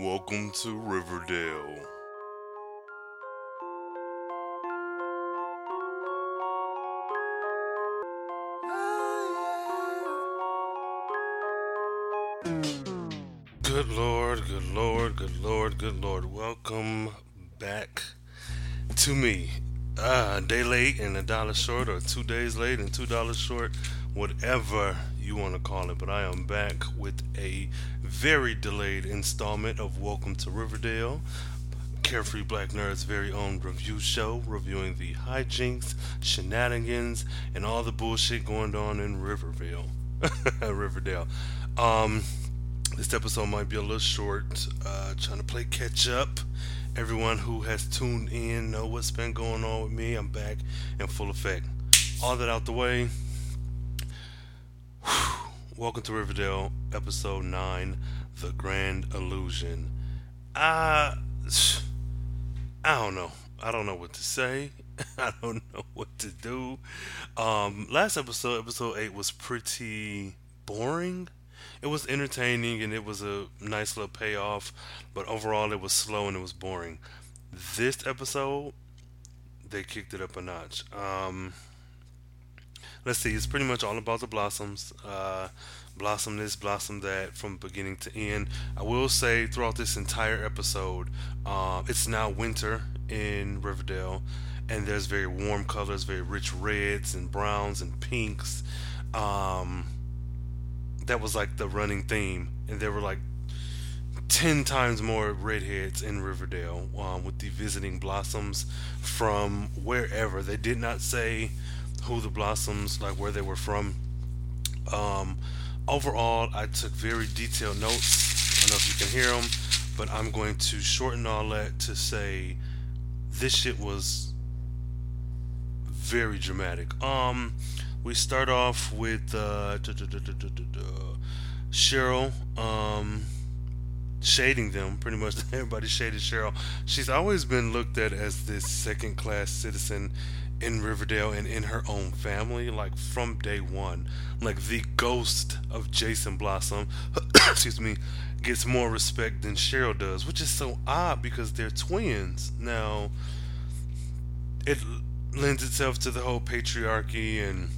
Welcome to Riverdale. Good Lord, good Lord, good Lord, good Lord. Welcome back to me. Uh, a day late and a dollar short, or two days late and two dollars short, whatever you want to call it. But I am back with a very delayed installment of Welcome to Riverdale, Carefree Black Nerd's very own review show, reviewing the hijinks, shenanigans, and all the bullshit going on in Riverville. Riverdale. Um, this episode might be a little short. Uh, trying to play catch up. Everyone who has tuned in know what's been going on with me. I'm back in full effect. All that out the way. Welcome to Riverdale, episode nine, The Grand Illusion. Uh, I don't know. I don't know what to say. I don't know what to do. Um, last episode, episode eight, was pretty boring it was entertaining and it was a nice little payoff, but overall it was slow and it was boring. This episode, they kicked it up a notch. Um, let's see, it's pretty much all about the blossoms. Uh, blossom this, blossom that, from beginning to end. I will say throughout this entire episode, uh, it's now winter in Riverdale, and there's very warm colors, very rich reds and browns and pinks. Um, that was like the running theme, and there were like ten times more redheads in Riverdale um, with the visiting blossoms from wherever. They did not say who the blossoms, like where they were from. Um, overall, I took very detailed notes. I don't know if you can hear them, but I'm going to shorten all that to say this shit was very dramatic. Um, we start off with uh, Cheryl um, shading them. Pretty much everybody shaded Cheryl. She's always been looked at as this second class citizen in Riverdale and in her own family, like from day one. Like the ghost of Jason Blossom, excuse me, gets more respect than Cheryl does, which is so odd because they're twins. Now, it lends itself to the whole patriarchy and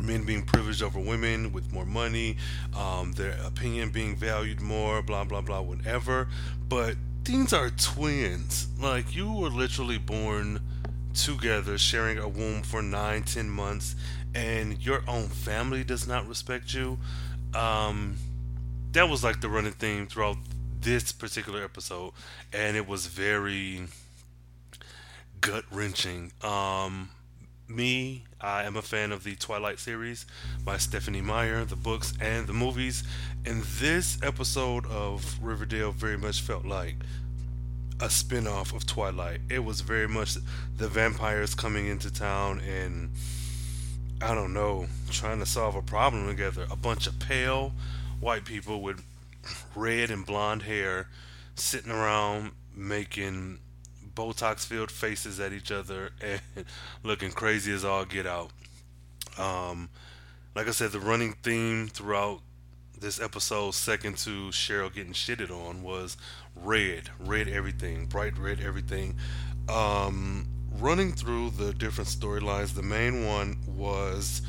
men being privileged over women with more money, um, their opinion being valued more, blah blah blah, whatever. But these are twins. Like you were literally born together, sharing a womb for nine, ten months, and your own family does not respect you. Um, that was like the running theme throughout this particular episode, and it was very gut wrenching. Um, me, I am a fan of the Twilight series by Stephenie Meyer, the books and the movies. And this episode of Riverdale very much felt like a spin off of Twilight. It was very much the vampires coming into town and, I don't know, trying to solve a problem together. A bunch of pale white people with red and blonde hair sitting around making Botox filled faces at each other and looking crazy as all get out. Um, like I said, the running theme throughout this episode, second to Cheryl getting shitted on, was red, red everything, bright red everything. Um, running through the different storylines, the main one was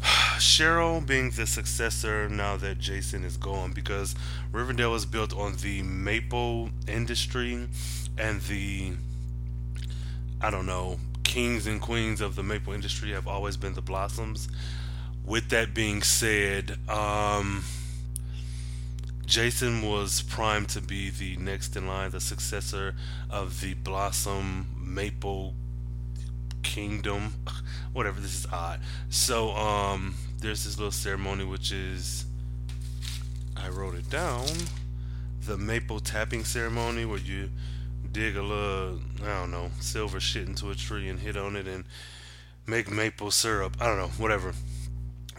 Cheryl being the successor now that Jason is gone because Riverdale is built on the maple industry and the I don't know kings and queens of the maple industry have always been the blossoms. With that being said, um, Jason was primed to be the next in line, the successor of the Blossom Maple Kingdom. Whatever, this is odd. So, um, there's this little ceremony which is I wrote it down. The maple tapping ceremony where you dig a little, I don't know, silver shit into a tree and hit on it and make maple syrup. I don't know, whatever.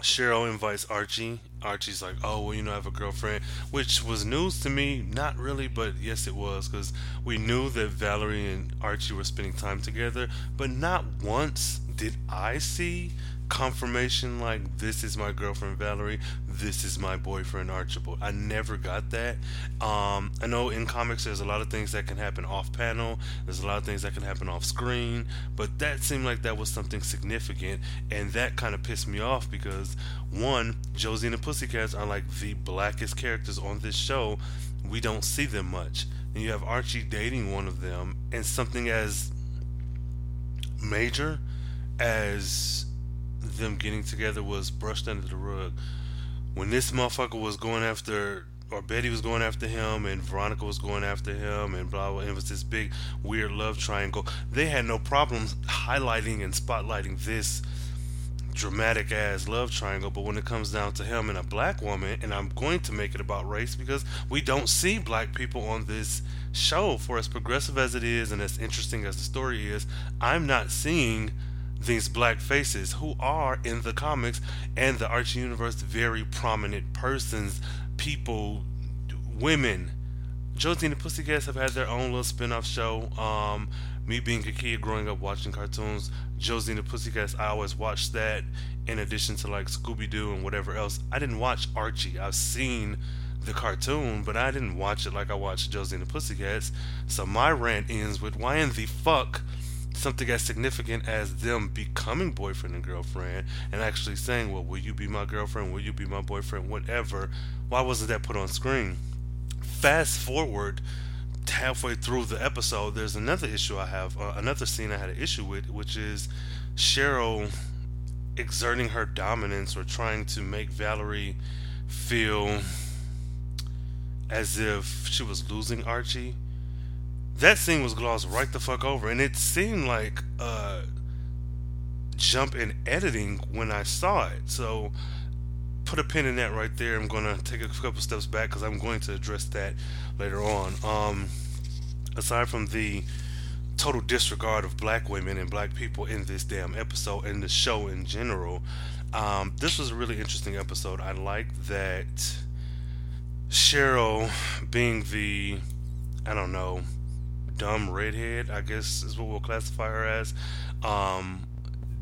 Cheryl invites Archie. Archie's like, oh, well, you know, I have a girlfriend, which was news to me. Not really, but yes, it was, because we knew that Valerie and Archie were spending time together, but not once did I see confirmation like this is my girlfriend Valerie, this is my boyfriend Archibald. I never got that. Um, I know in comics there's a lot of things that can happen off panel, there's a lot of things that can happen off screen, but that seemed like that was something significant, and that kind of pissed me off because one, Josie and the Pussycats are like the blackest characters on this show. We don't see them much. And you have Archie dating one of them, and something as major as them getting together was brushed under the rug. When this motherfucker was going after, or Betty was going after him, and Veronica was going after him, and blah blah, and it was this big weird love triangle. They had no problems highlighting and spotlighting this dramatic ass love triangle, but when it comes down to him and a black woman, and I'm going to make it about race because we don't see black people on this show for as progressive as it is and as interesting as the story is, I'm not seeing these black faces who are in the comics and the Archie universe very prominent persons, people, women. Josie and the Pussycats have had their own little spin-off show. Um, me being a kid growing up watching cartoons, Josie and the Pussycats, I always watched that in addition to like Scooby Doo and whatever else. I didn't watch Archie. I've seen the cartoon, but I didn't watch it like I watched Josie and the Pussycats. So my rant ends with why in the fuck something as significant as them becoming boyfriend and girlfriend and actually saying, Well, will you be my girlfriend? Will you be my boyfriend? Whatever. Why wasn't that put on screen? Fast forward halfway through the episode, there's another issue I have, uh, another scene I had an issue with, which is Cheryl exerting her dominance or trying to make Valerie feel as if she was losing Archie that scene was glossed right the fuck over, and it seemed like a jump in editing when I saw it. So put a pin in that right there. I'm gonna take a couple steps back because I'm going to address that later on. Um, aside from the total disregard of black women and black people in this damn episode and the show in general, um, this was a really interesting episode. I like that Cheryl being the I don't know dumb redhead, I guess is what we'll classify her as, um,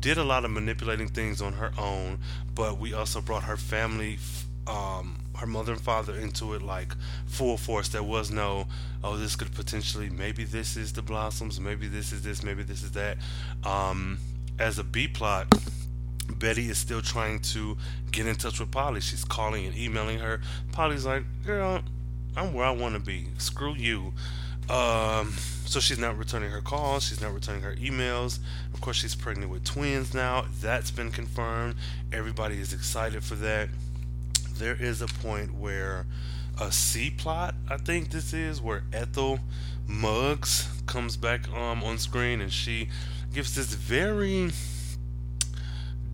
did a lot of manipulating things on her own, but we also brought her family, um, her mother and father into it like full force. There was no, oh, this could potentially, maybe this is the Blossoms, maybe this is this, maybe this is that. Um, as a B plot, Betty is still trying to get in touch with Polly. She's calling and emailing her. Polly's like, girl, I'm where I want to be. Screw you. Um, so she's not returning her calls. She's not returning her emails. Of course, she's pregnant with twins now. That's been confirmed. Everybody is excited for that. There is a point where a C plot, I think this is, where Ethel Muggs comes back um, on screen and she gives this very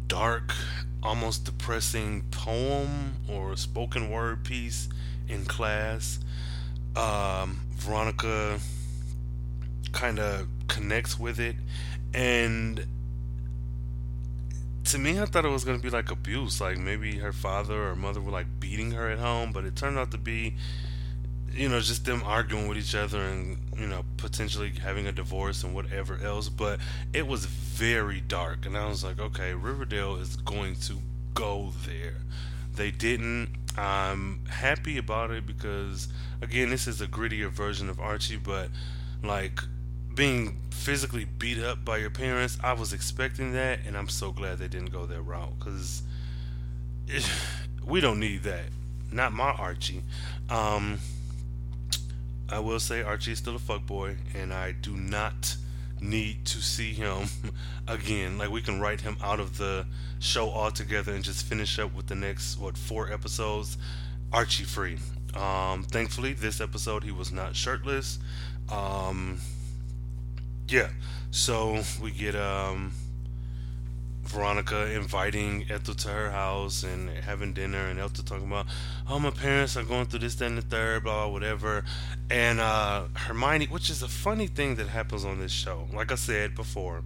dark, almost depressing poem or spoken word piece in class. Um, Veronica kind of connects with it, and to me, I thought it was gonna be like abuse, like maybe her father or mother were like beating her at home, but it turned out to be, you know, just them arguing with each other and you know potentially having a divorce and whatever else. But it was very dark, and I was like, okay, Riverdale is going to go there. They didn't. I'm happy about it because again, this is a grittier version of Archie, but like being physically beat up by your parents, I was expecting that, and I'm so glad they didn't go that route because we don't need that. Not my Archie. Um, I will say Archie is still a fuckboy, and I do not need to see him again. Like we can write him out of the show altogether and just finish up with the next what four episodes Archie free. Um, thankfully, this episode he was not shirtless. Um, yeah, so we get um, Veronica inviting Ethel to her house and having dinner, and Ethel talking about, oh, my parents are going through this, that, and the third, blah, blah whatever. And uh, Hermione, which is a funny thing that happens on this show. Like I said before,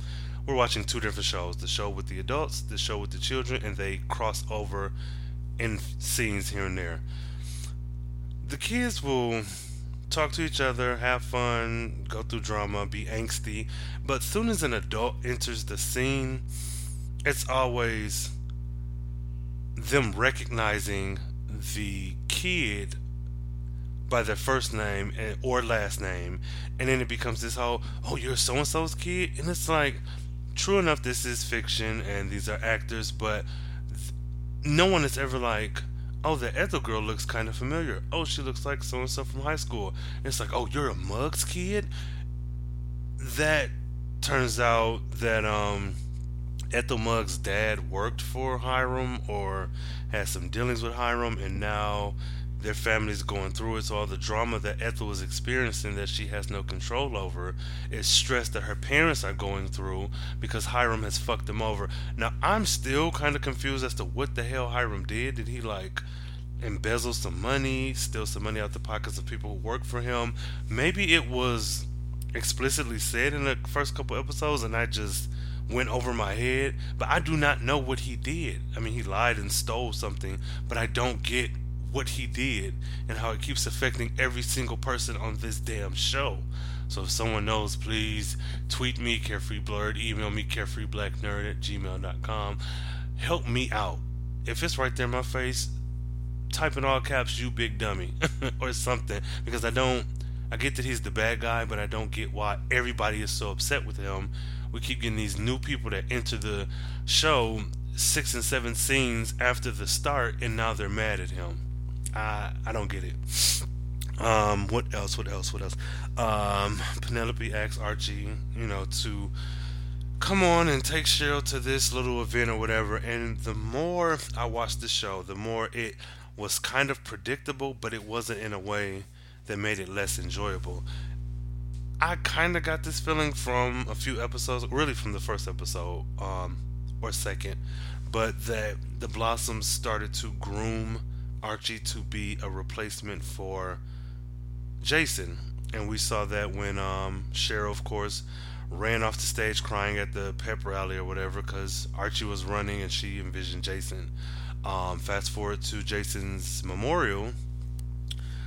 we're watching two different shows the show with the adults, the show with the children, and they cross over in scenes here and there the kids will talk to each other, have fun, go through drama, be angsty, but soon as an adult enters the scene, it's always them recognizing the kid by their first name and, or last name, and then it becomes this whole, oh, you're so and so's kid, and it's like, true enough, this is fiction and these are actors, but th- no one is ever like, oh, the Ethel girl looks kind of familiar. Oh, she looks like so and so from high school. And it's like, oh, you're a Muggs kid. That turns out that um Ethel Muggs' dad worked for Hiram or had some dealings with Hiram, and now their family's going through it. So all the drama that Ethel was experiencing that she has no control over is stress that her parents are going through because Hiram has fucked them over. Now I'm still kind of confused as to what the hell Hiram did. Did he like embezzle some money, steal some money out the pockets of people who work for him? Maybe it was explicitly said in the first couple episodes and I just went over my head, but I do not know what he did. I mean, he lied and stole something, but I don't get what he did and how it keeps affecting every single person on this damn show. So if someone knows, please tweet me, Carefree Blurred, email me, carefreeblacknerd at gmail.com. Help me out. If it's right there in my face, type in all caps, you big dummy, or something, because I don't, I get that he's the bad guy, but I don't get why everybody is so upset with him. We keep getting these new people that enter the show six and seven scenes after the start, and now they're mad at him. I I don't get it. Um, what else? What else? What else? Um, Penelope asks Archie, you know, to come on and take Cheryl to this little event or whatever. And the more I watched the show, the more it was kind of predictable, but it wasn't in a way that made it less enjoyable. I kind of got this feeling from a few episodes, really from the first episode um, or second, but that the Blossoms started to groom Archie to be a replacement for Jason. And we saw that when um, Cheryl, of course, ran off the stage crying at the pep rally or whatever because Archie was running and she envisioned Jason. Um, fast forward to Jason's memorial.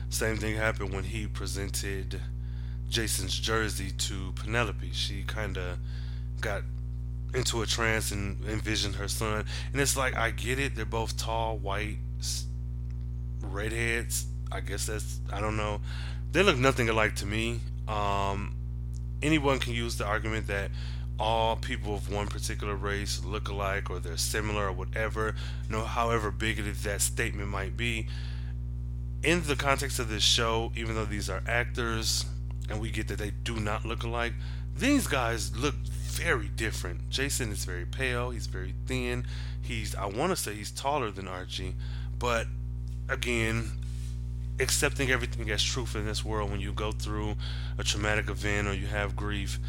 Same thing happened when he presented Jason's jersey to Penelope. She kind of got into a trance and envisioned her son. And it's like, I get it. They're both tall, white, redheads. I guess that's I don't know. They look nothing alike to me. Um, anyone can use the argument that all people of one particular race look alike or they're similar or whatever. No, however bigoted that statement might be. In the context of this show, even though these are actors and we get that they do not look alike, these guys look very different. Jason is very pale, he's very thin. He's I want to say he's taller than Archie, but again, accepting everything as truth in this world when you go through a traumatic event or you have grief,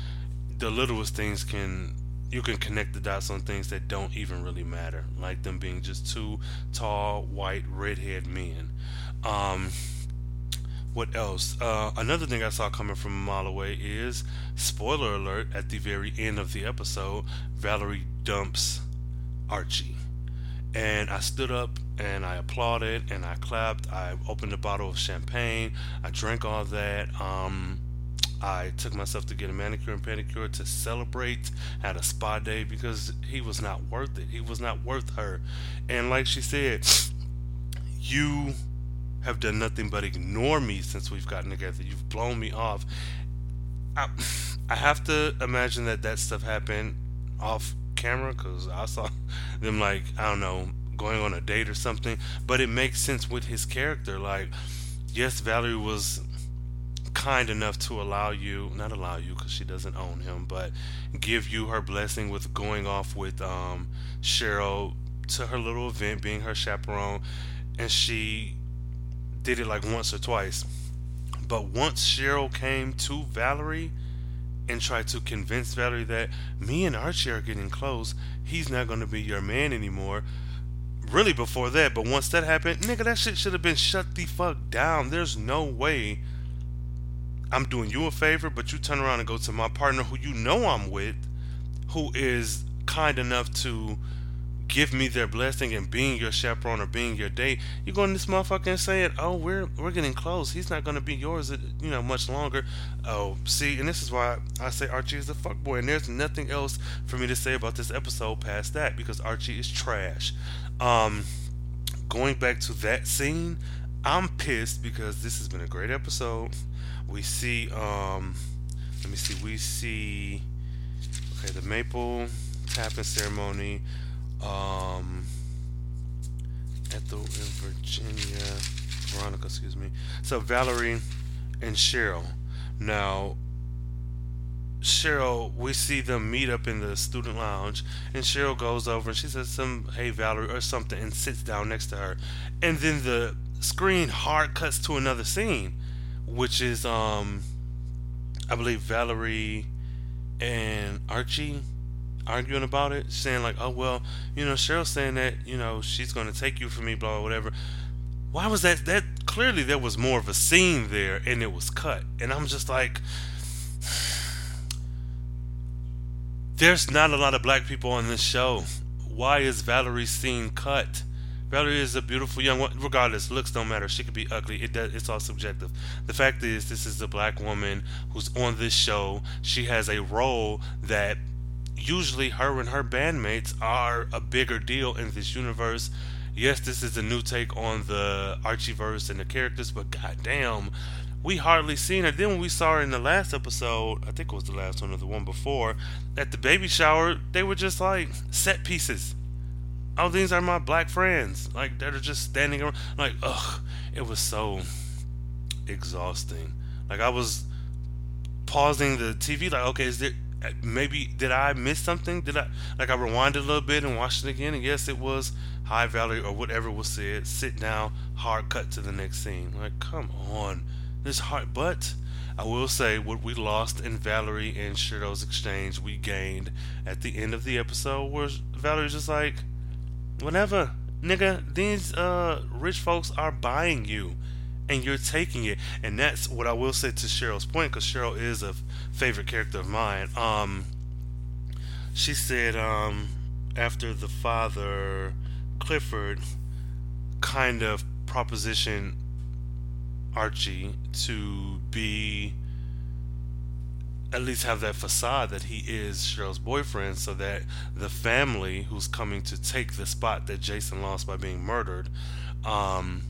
the littlest things can you can connect the dots on things that don't even really matter, like them being just two tall, white, redhead men. Um, what else? Uh, another thing I saw coming from a mile away is spoiler alert at the very end of the episode, Valerie dumps Archie. And I stood up and I applauded and I clapped. I opened a bottle of champagne. I drank all that. Um, I took myself to get a manicure and pedicure to celebrate. Had a spa day because he was not worth it. He was not worth her. And like she said, you have done nothing but ignore me since we've gotten together. You've blown me off. I, I have to imagine that that stuff happened off camera because I saw them like I don't know going on a date or something. But it makes sense with his character. Like, yes, Valerie was kind enough to allow you, not allow you because she doesn't own him, but give you her blessing with going off with um, Cheryl to her little event, being her chaperone, and she did it like once or twice. But once Cheryl came to Valerie and tried to convince Valerie that me and Archie are getting close, he's not going to be your man anymore really before that, but once that happened, nigga, that shit should have been shut the fuck down. There's no way I'm doing you a favor, but you turn around and go to my partner who you know I'm with, who is kind enough to give me their blessing and being your chaperone or being your date, you go in this motherfucker and say it, oh, we're we're getting close. He's not gonna be yours, you know, much longer. Oh, see, and this is why I say Archie is a fuckboy, and there's nothing else for me to say about this episode past that because Archie is trash. Um, going back to that scene, I'm pissed because this has been a great episode. We see, um, let me see, we see, okay, the maple tapping ceremony, um, Ethel in Virginia, Veronica, excuse me. So Valerie and Cheryl. Now, Cheryl, we see them meet up in the student lounge, and Cheryl goes over and she says some "Hey Valerie" or something, and sits down next to her, and then the screen hard cuts to another scene, which is um, I believe Valerie and Archie arguing about it, saying like, "Oh well, you know, Cheryl's saying that you know she's going to take you from me, blah, blah whatever." Why was that? That clearly there was more of a scene there, and it was cut, and I'm just like There's not a lot of black people on this show. Why is Valerie's scene cut? Valerie is a beautiful young woman. Regardless, looks don't matter. She could be ugly. It does. It's all subjective. The fact is, this is a black woman who's on this show. She has a role that usually her and her bandmates are a bigger deal in this universe. Yes, this is a new take on the Archieverse and the characters, but goddamn, we hardly seen her. Then when we saw her in the last episode, I think it was the last one or the one before, at the baby shower, they were just like set pieces. Oh, these are my black friends. Like they're just standing around. Like, ugh, it was so exhausting. Like I was pausing the TV. Like, okay, is there maybe did I miss something? Did I like I rewinded a little bit and watched it again? And yes, it was High Valley or whatever was said. Sit down, hard cut to the next scene. Like, come on this hard, but I will say what we lost in Valerie and Cheryl's exchange, we gained at the end of the episode, where Valerie's just like, whatever, nigga, these uh rich folks are buying you, and you're taking it, and that's what I will say to Cheryl's point, because Cheryl is a favorite character of mine. Um, she said, um, after the father Clifford kind of proposition Archie to be at least have that facade that he is Cheryl's boyfriend so that the family who's coming to take the spot that Jason lost by being murdered um,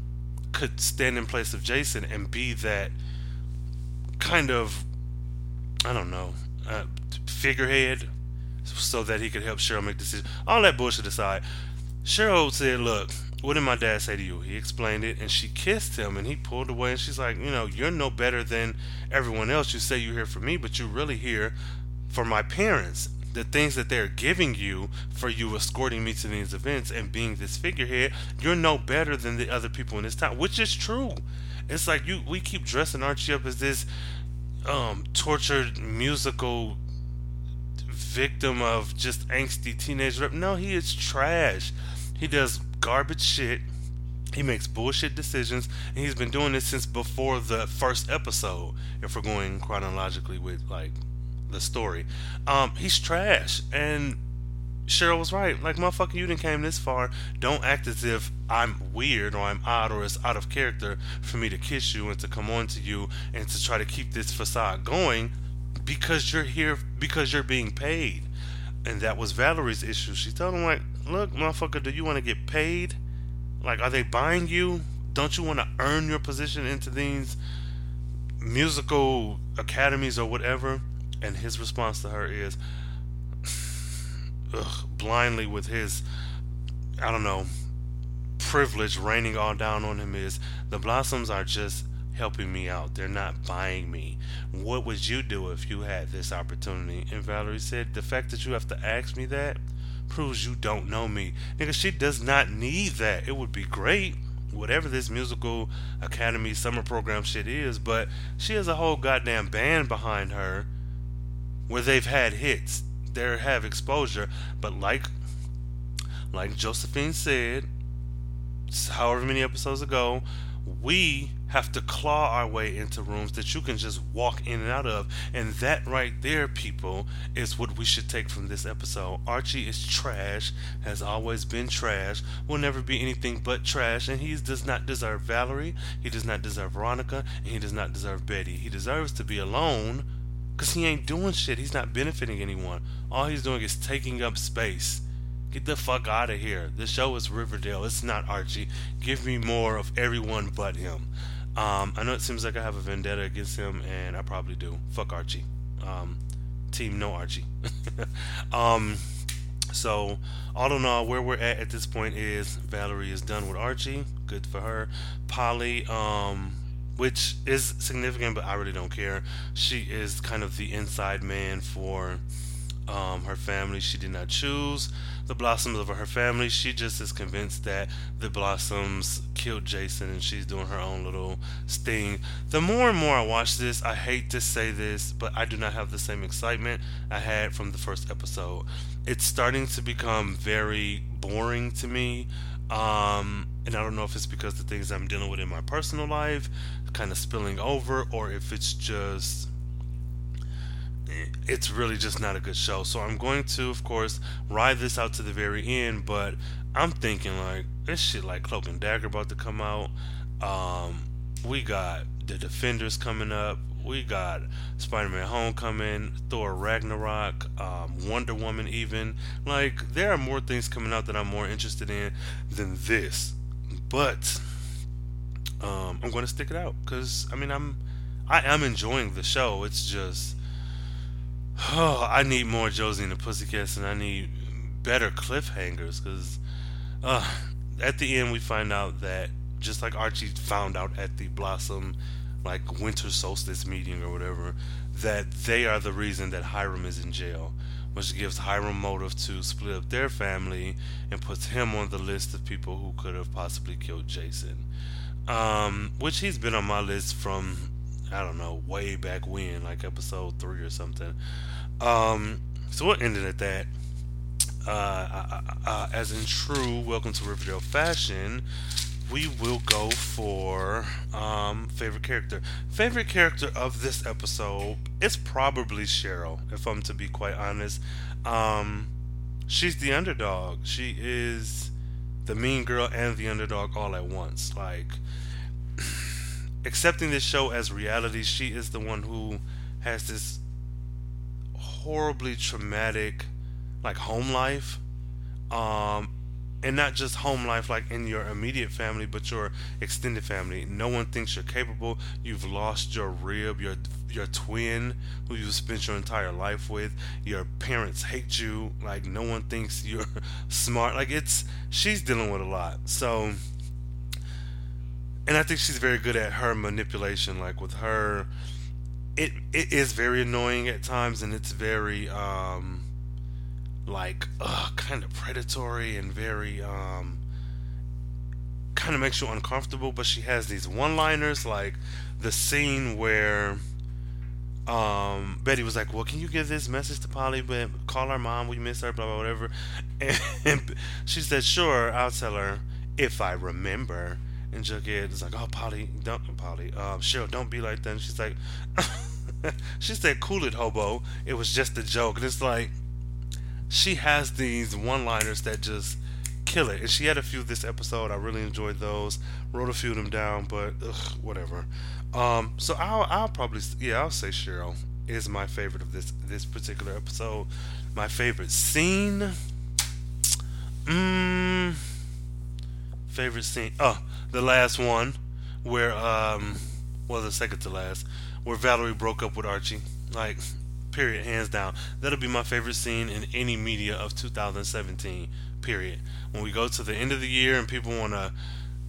could stand in place of Jason and be that kind of I don't know uh, figurehead so that he could help Cheryl make decisions. All that bullshit aside, Cheryl said, "Look, what did my dad say to you? He explained it, and she kissed him, and he pulled away, and she's like, you know, you're no better than everyone else. You say you're here for me, but you're really here for my parents. The things that they're giving you for you escorting me to these events and being this figurehead, you're no better than the other people in this town, which is true. It's like you, we keep dressing Archie up as this um, tortured musical victim of just angsty teenage rap. No, he is trash. He does garbage shit. He makes bullshit decisions, and he's been doing this since before the first episode. If we're going chronologically with like the story, um, he's trash. And Cheryl was right. Like, motherfucker, you didn't came this far. Don't act as if I'm weird or I'm odd or it's out of character for me to kiss you and to come on to you and to try to keep this facade going because you're here because you're being paid. And that was Valerie's issue. She told him like, look, motherfucker, do you want to get paid? Like, are they buying you? Don't you want to earn your position into these musical academies or whatever? And his response to her is, ugh, blindly with his, I don't know, privilege raining all down on him is the blossoms are just helping me out. They're not buying me. What would you do if you had this opportunity? And Valerie said, the fact that you have to ask me that proves you don't know me. Nigga, she does not need that. It would be great, whatever this musical academy summer program shit is, but she has a whole goddamn band behind her where they've had hits. They have exposure, but like like Josephine said, however many episodes ago, we have to claw our way into rooms that you can just walk in and out of. And that right there, people, is what we should take from this episode. Archie is trash, has always been trash, will never be anything but trash, and he does not deserve Valerie, he does not deserve Veronica, and he does not deserve Betty. He deserves to be alone because he ain't doing shit. He's not benefiting anyone. All he's doing is taking up space. Get the fuck out of here. The show is Riverdale. It's not Archie. Give me more of everyone but him. Um, I know it seems like I have a vendetta against him, and I probably do. Fuck Archie. Um, team no Archie. um, so, all in all, where we're at at this point is Valerie is done with Archie. Good for her. Polly, um, which is significant, but I really don't care. She is kind of the inside man for um, her family. She did not choose the Blossoms of her family. She just is convinced that the Blossoms killed Jason and she's doing her own little sting. The more and more I watch this, I hate to say this, but I do not have the same excitement I had from the first episode. It's starting to become very boring to me. Um, and I don't know if it's because the things I'm dealing with in my personal life kind of spilling over or if it's just it's really just not a good show. So I'm going to, of course, ride this out to the very end. But I'm thinking like this shit like Cloak and Dagger about to come out. Um, we got the Defenders coming up. We got Spider-Man: Homecoming, Thor: Ragnarok, um, Wonder Woman. Even like there are more things coming out that I'm more interested in than this. But um, I'm going to stick it out because I mean I'm I am enjoying the show. It's just Oh, I need more Josie and the Pussycats, and I need better cliffhangers because uh, at the end we find out that just like Archie found out at the Blossom like winter solstice meeting or whatever, that they are the reason that Hiram is in jail, which gives Hiram motive to split up their family and puts him on the list of people who could have possibly killed Jason. Um, which he's been on my list from I don't know, way back when, like episode three or something. Um, so what ended at that. Uh, as in true Welcome to Riverdale fashion, we will go for um, favorite character. Favorite character of this episode is probably Cheryl, if I'm to be quite honest. Um, she's the underdog. She is the mean girl and the underdog all at once. Like accepting this show as reality, she is the one who has this horribly traumatic like home life um and not just home life like in your immediate family but your extended family. No one thinks you're capable. You've lost your rib your your twin who you've spent your entire life with. Your parents hate you. Like no one thinks you're smart. Like it's she's dealing with a lot. So and I think she's very good at her manipulation. Like with her, it it is very annoying at times, and it's very um like uh, kind of predatory and very um kind of makes you uncomfortable. But she has these one-liners, like the scene where um, Betty was like, "Well, can you give this message to Polly? But call our mom. We miss her. Blah blah whatever." And, she said, "Sure, I'll tell her if I remember." And Jughead is like, "Oh, Polly, don't Polly, uh, Cheryl, don't be like that." And she's like, "She said, cool it, hobo. It was just a joke." And it's like, she has these one-liners that just kill it. And she had a few this episode. I really enjoyed those. Wrote a few of them down, but ugh, whatever. Um, so I'll, I'll probably, yeah, I'll say Cheryl is my favorite of this this particular episode. My favorite scene. Mmm. Favorite scene. Oh, the last one where um well the second to last where Valerie broke up with Archie. Like period hands down. That'll be my favorite scene in any media of 2017. Period. When we go to the end of the year and people want to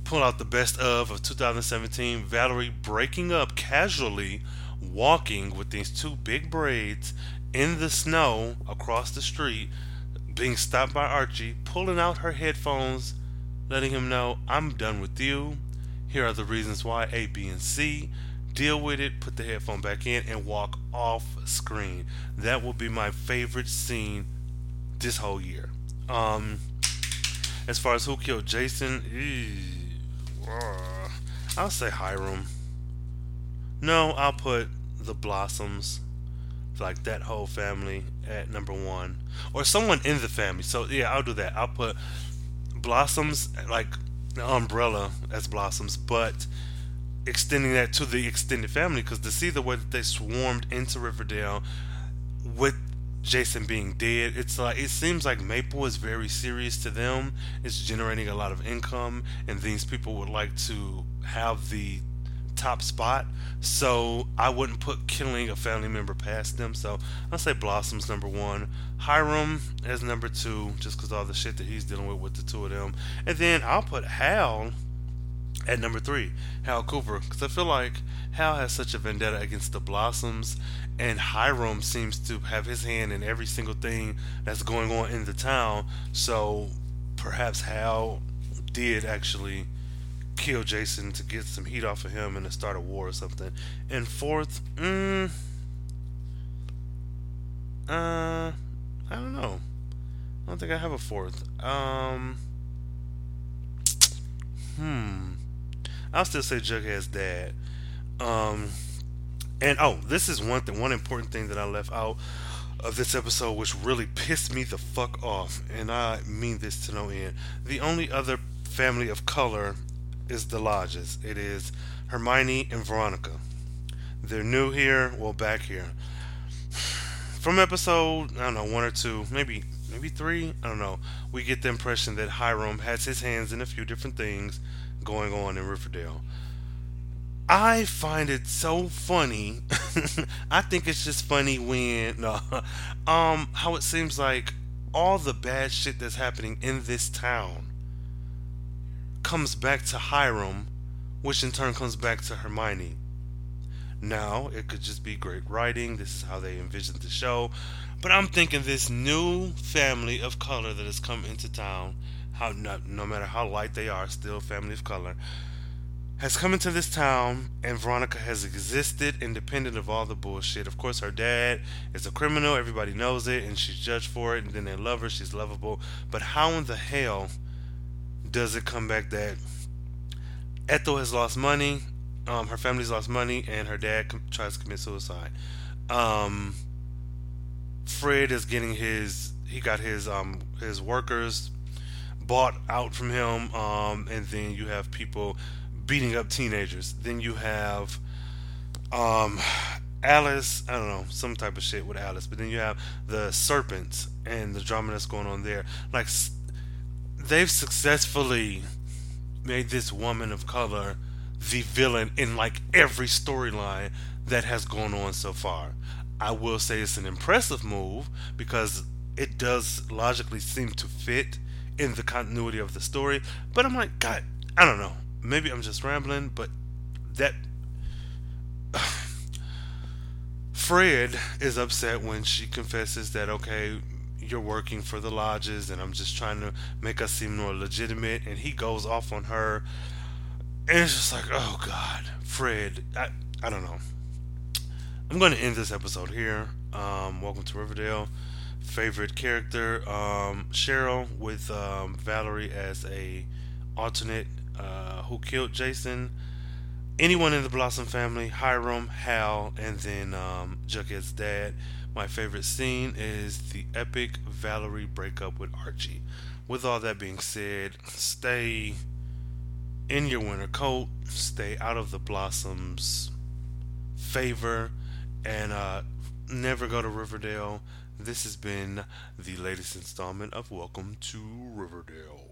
pull out the best of of 2017, Valerie breaking up casually walking with these two big braids in the snow across the street being stopped by Archie, pulling out her headphones letting him know I'm done with you. Here are the reasons why A, B, and C. Deal with it, put the headphone back in, and walk off screen. That will be my favorite scene this whole year. Um, as far as who killed Jason, I'll say Hiram. No, I'll put the Blossoms, like that whole family, at number one, or someone in the family. So yeah, I'll do that. I'll put Blossoms like umbrella as Blossoms, but extending that to the extended family because to see the way that they swarmed into Riverdale with Jason being dead, it's like it seems like Maple is very serious to them. It's generating a lot of income, and these people would like to have the top spot. So I wouldn't put killing a family member past them. So I'll say Blossom's number one, Hiram as number two, just because all the shit that he's dealing with with the two of them, and then I'll put Hal at number three, Hal Cooper, because I feel like Hal has such a vendetta against the Blossoms, and Hiram seems to have his hand in every single thing that's going on in the town. So perhaps Hal did actually kill Jason to get some heat off of him and to start a war or something. And fourth, mm, uh, I don't know. I don't think I have a fourth. Um, hmm. I'll still say Jughead's dad. Um, and oh, this is one thing, one important thing that I left out of this episode, which really pissed me the fuck off, and I mean this to no end. The only other family of color is the Lodges. It is Hermione and Veronica. They're new here, well, back here. From episode, I don't know, one or two, maybe maybe three, I don't know. We get the impression that Hiram has his hands in a few different things going on in Riverdale. I find it so funny. I think it's just funny when no, um how it seems like all the bad shit that's happening in this town comes back to Hiram, which in turn comes back to Hermione. Now, it could just be great writing. This is how they envisioned the show. But I'm thinking this new family of color that has come into town, how not, no matter how light they are, still family of color, has come into this town, and Veronica has existed independent of all the bullshit. Of course, her dad is a criminal. Everybody knows it, and she's judged for it. And then they love her. She's lovable. But how in the hell does it come back that Ethel has lost money, um, her family's lost money, and her dad com- tries to commit suicide. Um, Fred is getting his he got his um his workers bought out from him, um, and then you have people beating up teenagers. Then you have um Alice, I don't know, some type of shit with Alice, but then you have the serpents and the drama that's going on there. Like they've successfully made this woman of color the villain in like every storyline that has gone on so far. I will say it's an impressive move because it does logically seem to fit in the continuity of the story. But I'm like, God, I don't know. Maybe I'm just rambling, but that. Fred is upset when she confesses that, okay, you're working for the lodges and I'm just trying to make us seem more legitimate and he goes off on her and it's just like oh god Fred I, I don't know I'm going to end this episode here um, welcome to Riverdale favorite character um, Cheryl with um, Valerie as a alternate uh, who killed Jason anyone in the Blossom family Hiram Hal and then um, Jughead's dad my favorite scene is the epic Valerie breakup with Archie. With all that being said, stay in your winter coat, stay out of the blossoms favor, and uh, never go to Riverdale. This has been the latest installment of Welcome to Riverdale.